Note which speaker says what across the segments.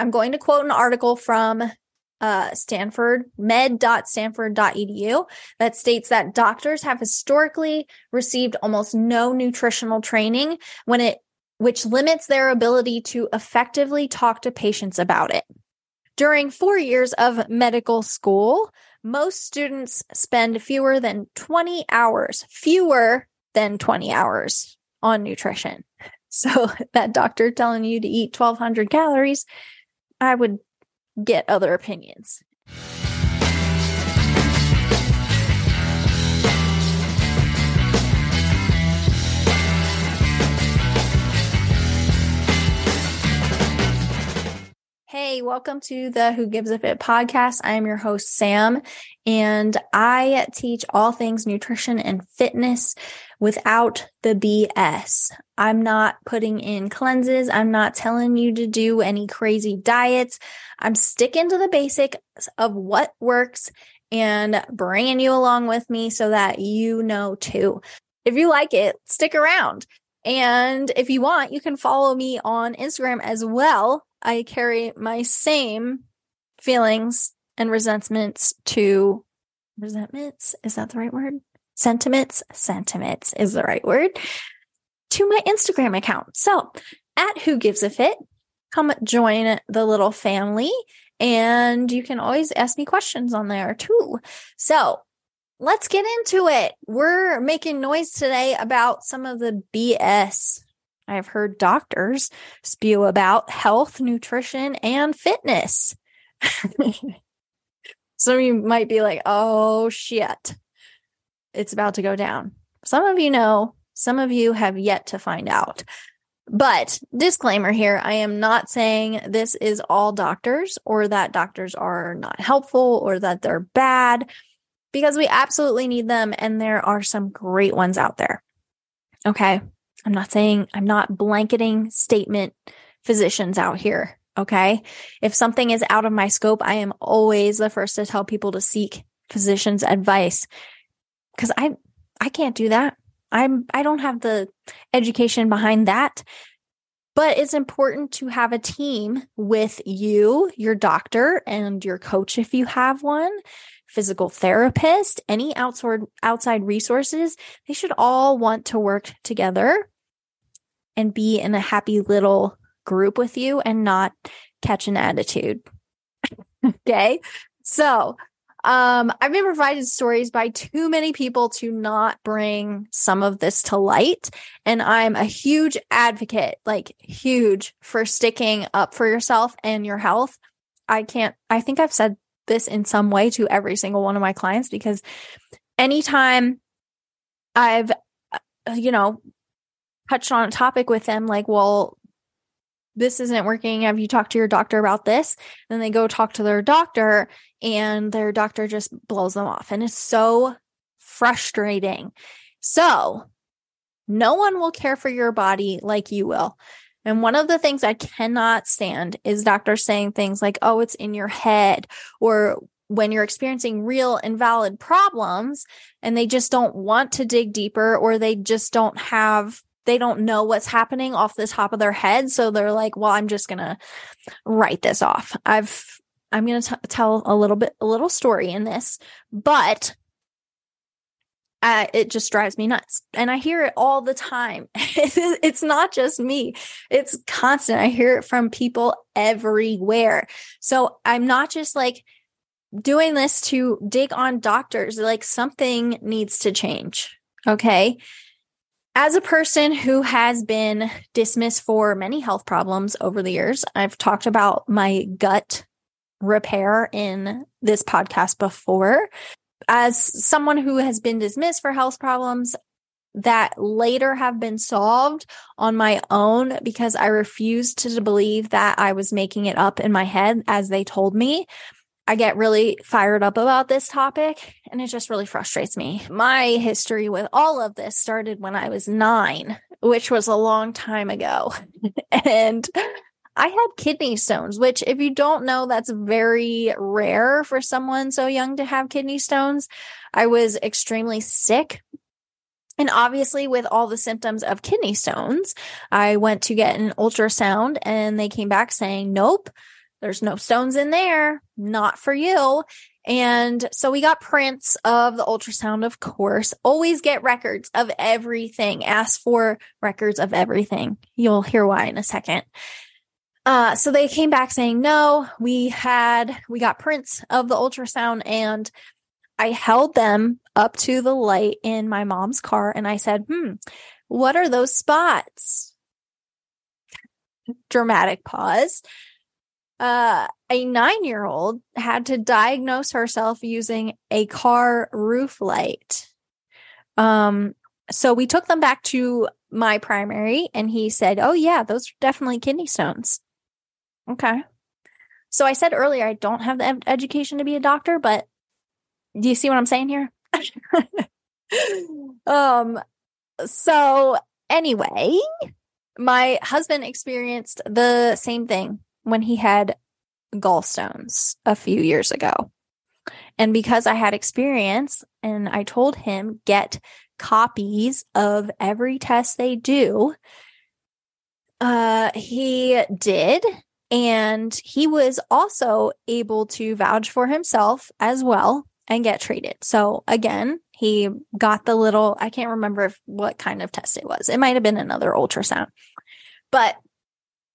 Speaker 1: I'm going to quote an article from uh, Stanford, med.stanford.edu, that states that doctors have historically received almost no nutritional training when it, which limits their ability to effectively talk to patients about it. During four years of medical school, most students spend fewer than 20 hours, fewer than 20 hours on nutrition. So that doctor telling you to eat 1200 calories, I would get other opinions. Hey, welcome to the Who Gives a Fit podcast. I am your host, Sam, and I teach all things nutrition and fitness without the BS. I'm not putting in cleanses. I'm not telling you to do any crazy diets. I'm sticking to the basics of what works and bringing you along with me so that you know too. If you like it, stick around. And if you want, you can follow me on Instagram as well I carry my same feelings and resentments to resentments. Is that the right word? Sentiments, sentiments is the right word to my Instagram account. So at who gives a fit, come join the little family and you can always ask me questions on there too. So let's get into it. We're making noise today about some of the BS I've heard doctors spew about health, nutrition, and fitness. Some of you might be like, oh shit, it's about to go down. Some of you know, some of you have yet to find out. But disclaimer here I am not saying this is all doctors or that doctors are not helpful or that they're bad because we absolutely need them. And there are some great ones out there. Okay. I'm not saying I'm not blanketing statement physicians out here. Okay. If something is out of my scope, I am always the first to tell people to seek physician's advice because I, I can't do that. I'm, I don't have the education behind that. But it's important to have a team with you, your doctor, and your coach if you have one, physical therapist, any outside outside resources. They should all want to work together and be in a happy little group with you and not catch an attitude. okay. So, um, I've been provided stories by too many people to not bring some of this to light. And I'm a huge advocate, like huge for sticking up for yourself and your health. I can't, I think I've said this in some way to every single one of my clients because anytime I've, uh, you know, touched on a topic with them like, well, this isn't working. Have you talked to your doctor about this? Then they go talk to their doctor and their doctor just blows them off. And it's so frustrating. So no one will care for your body like you will. And one of the things I cannot stand is doctors saying things like, oh, it's in your head, or when you're experiencing real and valid problems and they just don't want to dig deeper, or they just don't have they don't know what's happening off the top of their head. So they're like, well, I'm just going to write this off. I've, I'm going to tell a little bit, a little story in this, but uh, it just drives me nuts. And I hear it all the time. it's not just me. It's constant. I hear it from people everywhere. So I'm not just like doing this to dig on doctors. Like something needs to change. Okay as a person who has been dismissed for many health problems over the years, I've talked about my gut repair in this podcast before. As someone who has been dismissed for health problems that later have been solved on my own because I refused to believe that I was making it up in my head as they told me. I get really fired up about this topic and it just really frustrates me. My history with all of this started when I was nine, which was a long time ago. and I had kidney stones, which, if you don't know, that's very rare for someone so young to have kidney stones. I was extremely sick. And obviously, with all the symptoms of kidney stones, I went to get an ultrasound and they came back saying, nope, There's no stones in there, not for you. And so we got prints of the ultrasound, of course. Always get records of everything. Ask for records of everything. You'll hear why in a second. Uh, so they came back saying, no, we had, we got prints of the ultrasound and I held them up to the light in my mom's car and I said, hmm, what are those spots? Dramatic pause uh, a nine year old had to diagnose herself using a car roof light. Um, so we took them back to my primary and he said, Oh, yeah, those are definitely kidney stones. Okay. So I said earlier, I don't have the education to be a doctor, but do you see what I'm saying here? um, so anyway, my husband experienced the same thing when he had gallstones a few years ago. And because I had experience and I told him get copies of every test they do, uh, he did. And he was also able to vouch for himself as well and get treated. So again, he got the little, I can't remember if, what kind of test it was. It might have been another ultrasound, but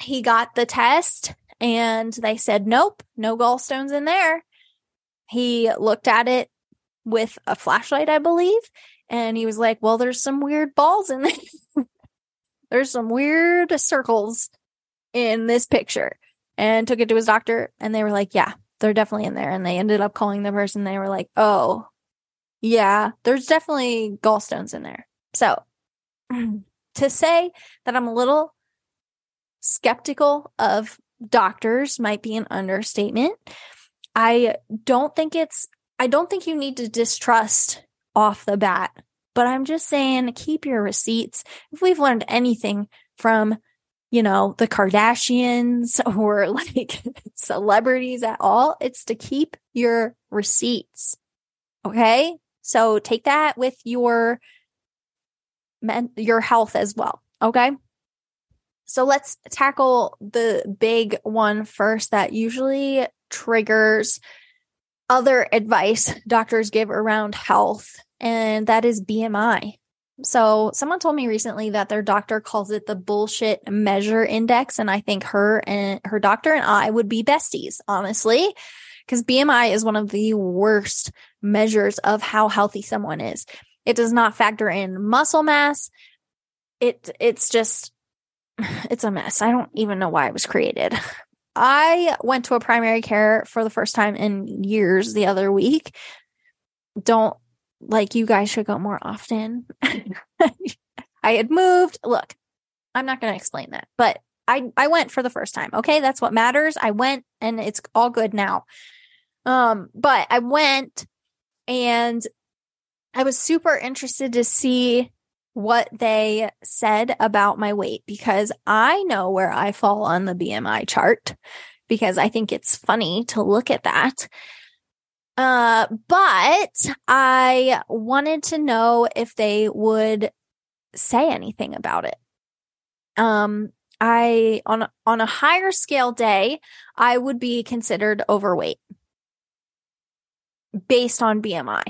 Speaker 1: he got the test and they said, nope, no gallstones in there. He looked at it with a flashlight, I believe, and he was like, well, there's some weird balls in there. there's some weird circles in this picture and took it to his doctor and they were like, yeah, they're definitely in there. And they ended up calling the person. They were like, oh, yeah, there's definitely gallstones in there. So to say that I'm a little skeptical of doctors might be an understatement. I don't think it's, I don't think you need to distrust off the bat, but I'm just saying keep your receipts. If we've learned anything from, you know, the Kardashians or like celebrities at all, it's to keep your receipts. Okay. So take that with your, men, your health as well. Okay. So let's tackle the big one first that usually triggers other advice doctors give around health, and that is BMI. So someone told me recently that their doctor calls it the bullshit measure index. And I think her and her doctor and I would be besties, honestly, because BMI is one of the worst measures of how healthy someone is. It does not factor in muscle mass. It, it's just it's a mess. I don't even know why it was created. I went to a primary care for the first time in years the other week. Don't like you guys should go more often. I had moved. Look, I'm not going to explain that, but I I went for the first time. Okay, that's what matters. I went and it's all good now. Um, but I went and I was super interested to see what they said about my weight because I know where I fall on the BMI chart because I think it's funny to look at that. Uh, but I wanted to know if they would say anything about it. Um, I on on a higher scale day, I would be considered overweight based on BMI.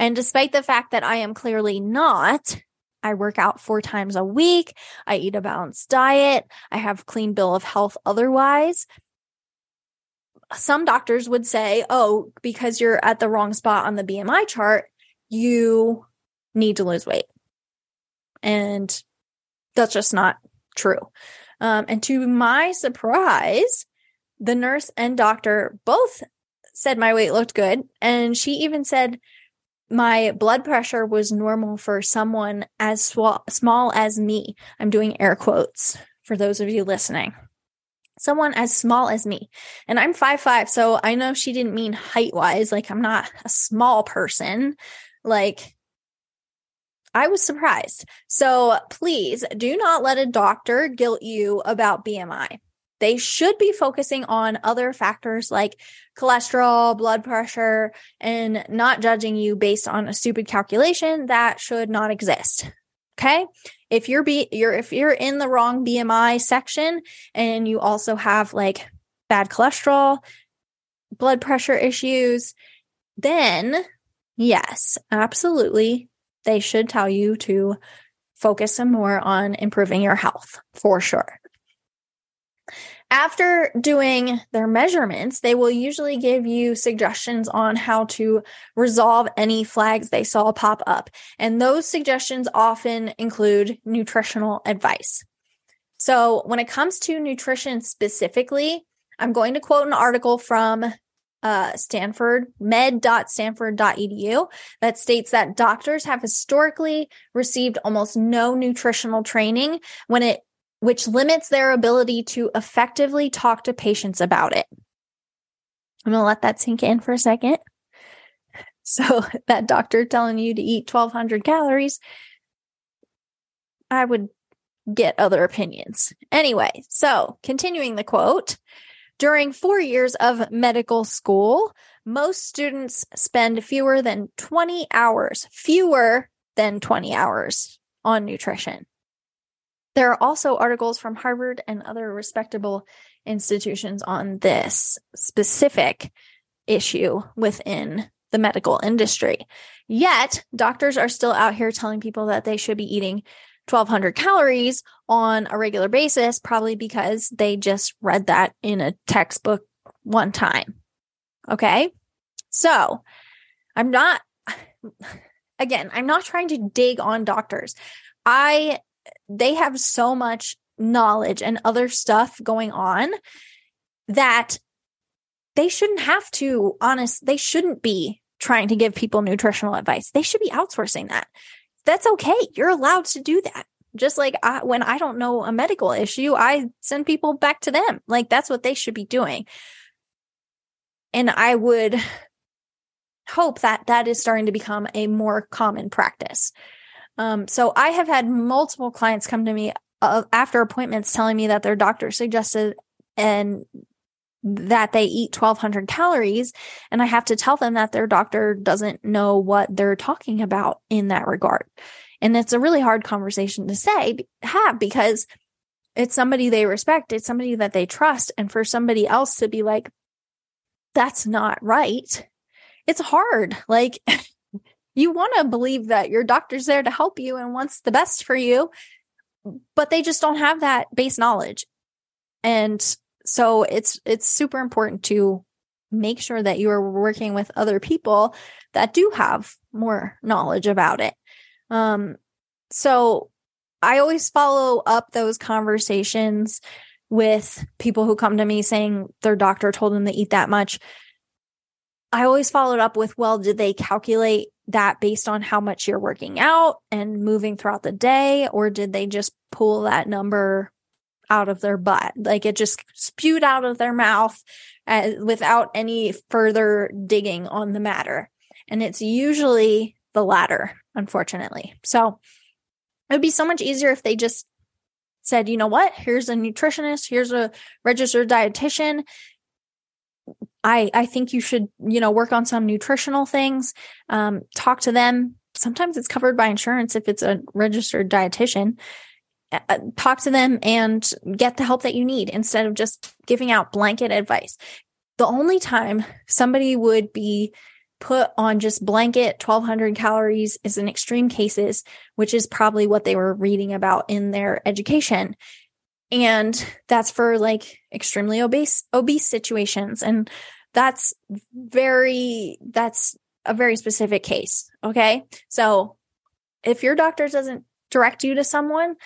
Speaker 1: And despite the fact that I am clearly not, I work out four times a week. I eat a balanced diet. I have clean bill of health otherwise. Some doctors would say, oh, because you're at the wrong spot on the BMI chart, you need to lose weight. And that's just not true. Um, and to my surprise, the nurse and doctor both said my weight looked good. And she even said my blood pressure was normal for someone as sw- small as me. I'm doing air quotes for those of you listening. Someone as small as me. And I'm five five, so I know she didn't mean height wise. Like, I'm not a small person. Like, I was surprised. So please do not let a doctor guilt you about BMI they should be focusing on other factors like cholesterol, blood pressure, and not judging you based on a stupid calculation that should not exist. Okay. If you're be you're if you're in the wrong BMI section and you also have like bad cholesterol, blood pressure issues, then yes, absolutely, they should tell you to focus some more on improving your health for sure. After doing their measurements, they will usually give you suggestions on how to resolve any flags they saw pop up. And those suggestions often include nutritional advice. So, when it comes to nutrition specifically, I'm going to quote an article from uh, Stanford, med.stanford.edu, that states that doctors have historically received almost no nutritional training when it which limits their ability to effectively talk to patients about it. I'm going to let that sink in for a second. So, that doctor telling you to eat 1200 calories, I would get other opinions. Anyway, so continuing the quote during four years of medical school, most students spend fewer than 20 hours, fewer than 20 hours on nutrition. There are also articles from Harvard and other respectable institutions on this specific issue within the medical industry. Yet, doctors are still out here telling people that they should be eating 1200 calories on a regular basis, probably because they just read that in a textbook one time. Okay. So I'm not, again, I'm not trying to dig on doctors. I they have so much knowledge and other stuff going on that they shouldn't have to honest they shouldn't be trying to give people nutritional advice. They should be outsourcing that. That's okay. You're allowed to do that. Just like I, when i don't know a medical issue i send people back to them. Like that's what they should be doing. And i would hope that that is starting to become a more common practice um, so I have had multiple clients come to me uh, after appointments telling me that their doctor suggested and that they eat 1200 calories and I have to tell them that their doctor doesn't know what they're talking about in that regard. And it's a really hard conversation to say have because it's somebody they respect, it's somebody that they trust and for somebody else to be like that's not right. It's hard. Like you want to believe that your doctor's there to help you and wants the best for you, but they just don't have that base knowledge. And so it's it's super important to make sure that you are working with other people that do have more knowledge about it. Um so I always follow up those conversations with people who come to me saying their doctor told them to eat that much. I always followed up with, well, did they calculate that based on how much you're working out and moving throughout the day? Or did they just pull that number out of their butt? Like it just spewed out of their mouth uh, without any further digging on the matter. And it's usually the latter, unfortunately. So it would be so much easier if they just said, you know what? Here's a nutritionist, here's a registered dietitian. I I think you should you know work on some nutritional things. Um, talk to them. Sometimes it's covered by insurance if it's a registered dietitian. Uh, uh, talk to them and get the help that you need instead of just giving out blanket advice. The only time somebody would be put on just blanket 1200 calories is in extreme cases, which is probably what they were reading about in their education. And that's for like extremely obese, obese situations. And that's very that's a very specific case okay? So if your doctor doesn't direct you to someone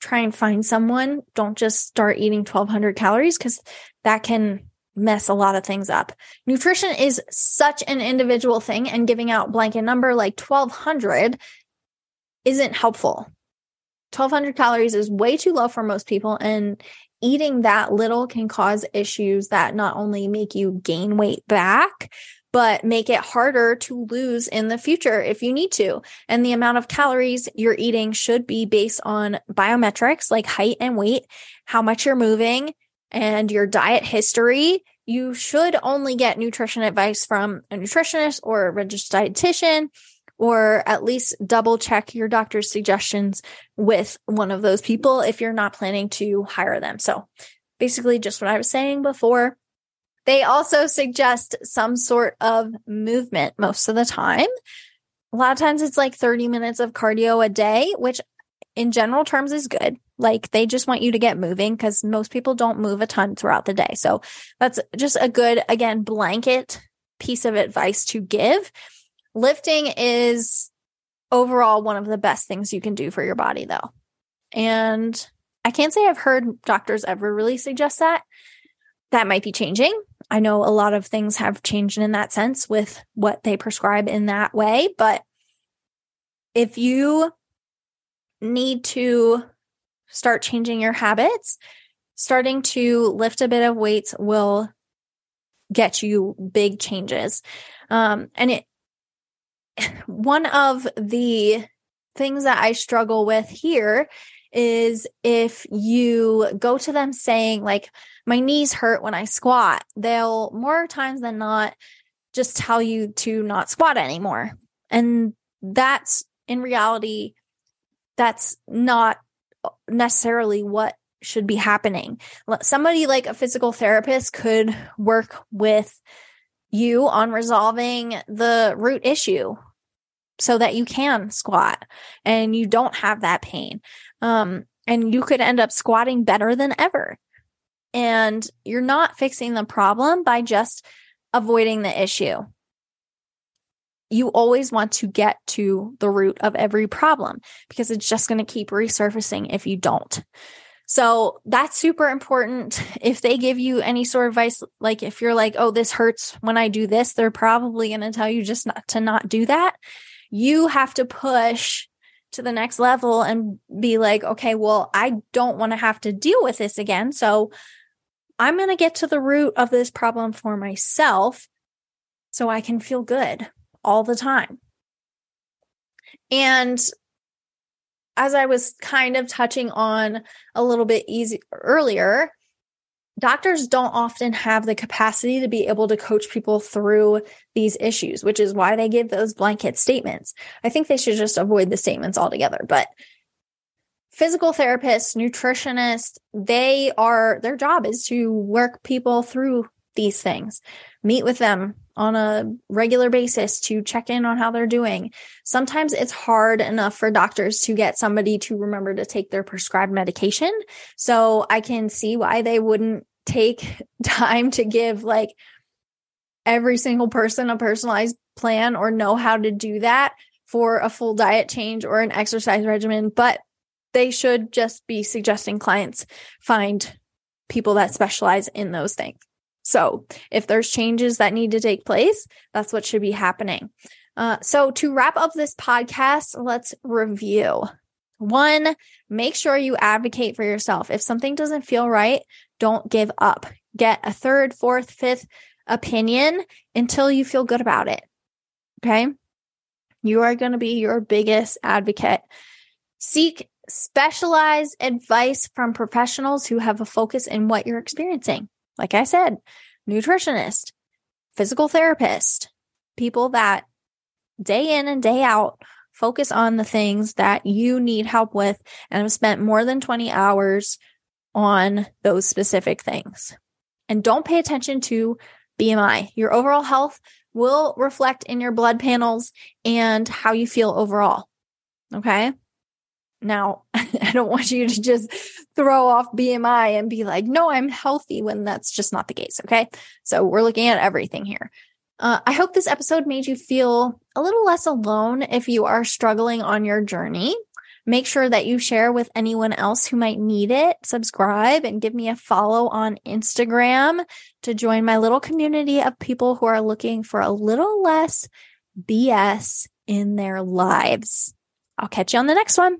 Speaker 1: try and find someone. Don't just start eating 1200 calories because that can mess a lot of things up. Nutrition is such an individual thing and giving out blanket number like 1200 isn't helpful 1200 calories is way too low for most people and eating that little can cause issues that not only make you gain weight back, but make it harder to lose in the future if you need to. And the amount of calories you're eating should be based on biometrics like height and weight, how much you're moving, and your diet history. You should only get nutrition advice from a nutritionist or a registered dietitian or at least double check your doctor's suggestions with one of those people if you're not planning to hire them. So basically just what I was saying before. They also suggest some sort of movement most of the time. A lot of times it's like 30 minutes of cardio a day, which in general terms is good. Like they just want you to get moving because most people don't move a ton throughout the day. So that's just a good, again, blanket piece of advice to give. Lifting is overall one of the best things you can do for your body, though. And I can't say I've heard doctors ever really suggest that. That might be changing. I know a lot of things have changed in that sense with what they prescribe in that way. But if you need to start changing your habits, starting to lift a bit of weights will get you big changes. Um, and it, one of the things that I struggle with here is if you go to them saying, like, my knees hurt when I squat, they'll more times than not just tell you to not squat anymore. And that's in reality, that's not necessarily what should be happening. Somebody like a physical therapist could work with you on resolving the root issue so that you can squat and you don't have that pain. Um, and you could end up squatting better than ever. And you're not fixing the problem by just avoiding the issue. You always want to get to the root of every problem because it's just going to keep resurfacing if you don't. So that's super important. If they give you any sort of advice, like if you're like, oh, this hurts when I do this, they're probably going to tell you just not to not do that. You have to push to the next level and be like, okay, well, I don't want to have to deal with this again. So I'm going to get to the root of this problem for myself so I can feel good all the time. And as I was kind of touching on a little bit easy earlier, doctors don't often have the capacity to be able to coach people through these issues, which is why they give those blanket statements. I think they should just avoid the statements altogether. But physical therapists, nutritionists, they are, their job is to work people through these things, meet with them on a regular basis to check in on how they're doing. Sometimes it's hard enough for doctors to get somebody to remember to take their prescribed medication. So I can see why they wouldn't take time to give like every single person a personalized plan or know how to do that for a full diet change or an exercise regimen, but they should just be suggesting clients find people that specialize in those things. So if there's changes that need to take place, that's what should be happening. Uh, so to wrap up this podcast, let's review. One, make sure you advocate for yourself. If something doesn't feel right, don't give up. Get a third, fourth, fifth opinion until you feel good about it. Okay. You are going to be your biggest advocate. Seek specialized advice from professionals who have a focus in what you're experiencing like I said, nutritionist, physical therapist, people that day in and day out focus on the things that you need help with and have spent more than 20 hours on those specific things. And don't pay attention to BMI. Your overall health will reflect in your blood panels and how you feel overall. Okay. Now, I don't want you to just throw off BMI and be like, no, I'm healthy when that's just not the case. Okay. So we're looking at everything here. Uh, I hope this episode made you feel a little less alone if you are struggling on your journey. Make sure that you share with anyone else who might need it. Subscribe and give me a follow on Instagram to join my little community of people who are looking for a little less BS in their lives. I'll catch you on the next one.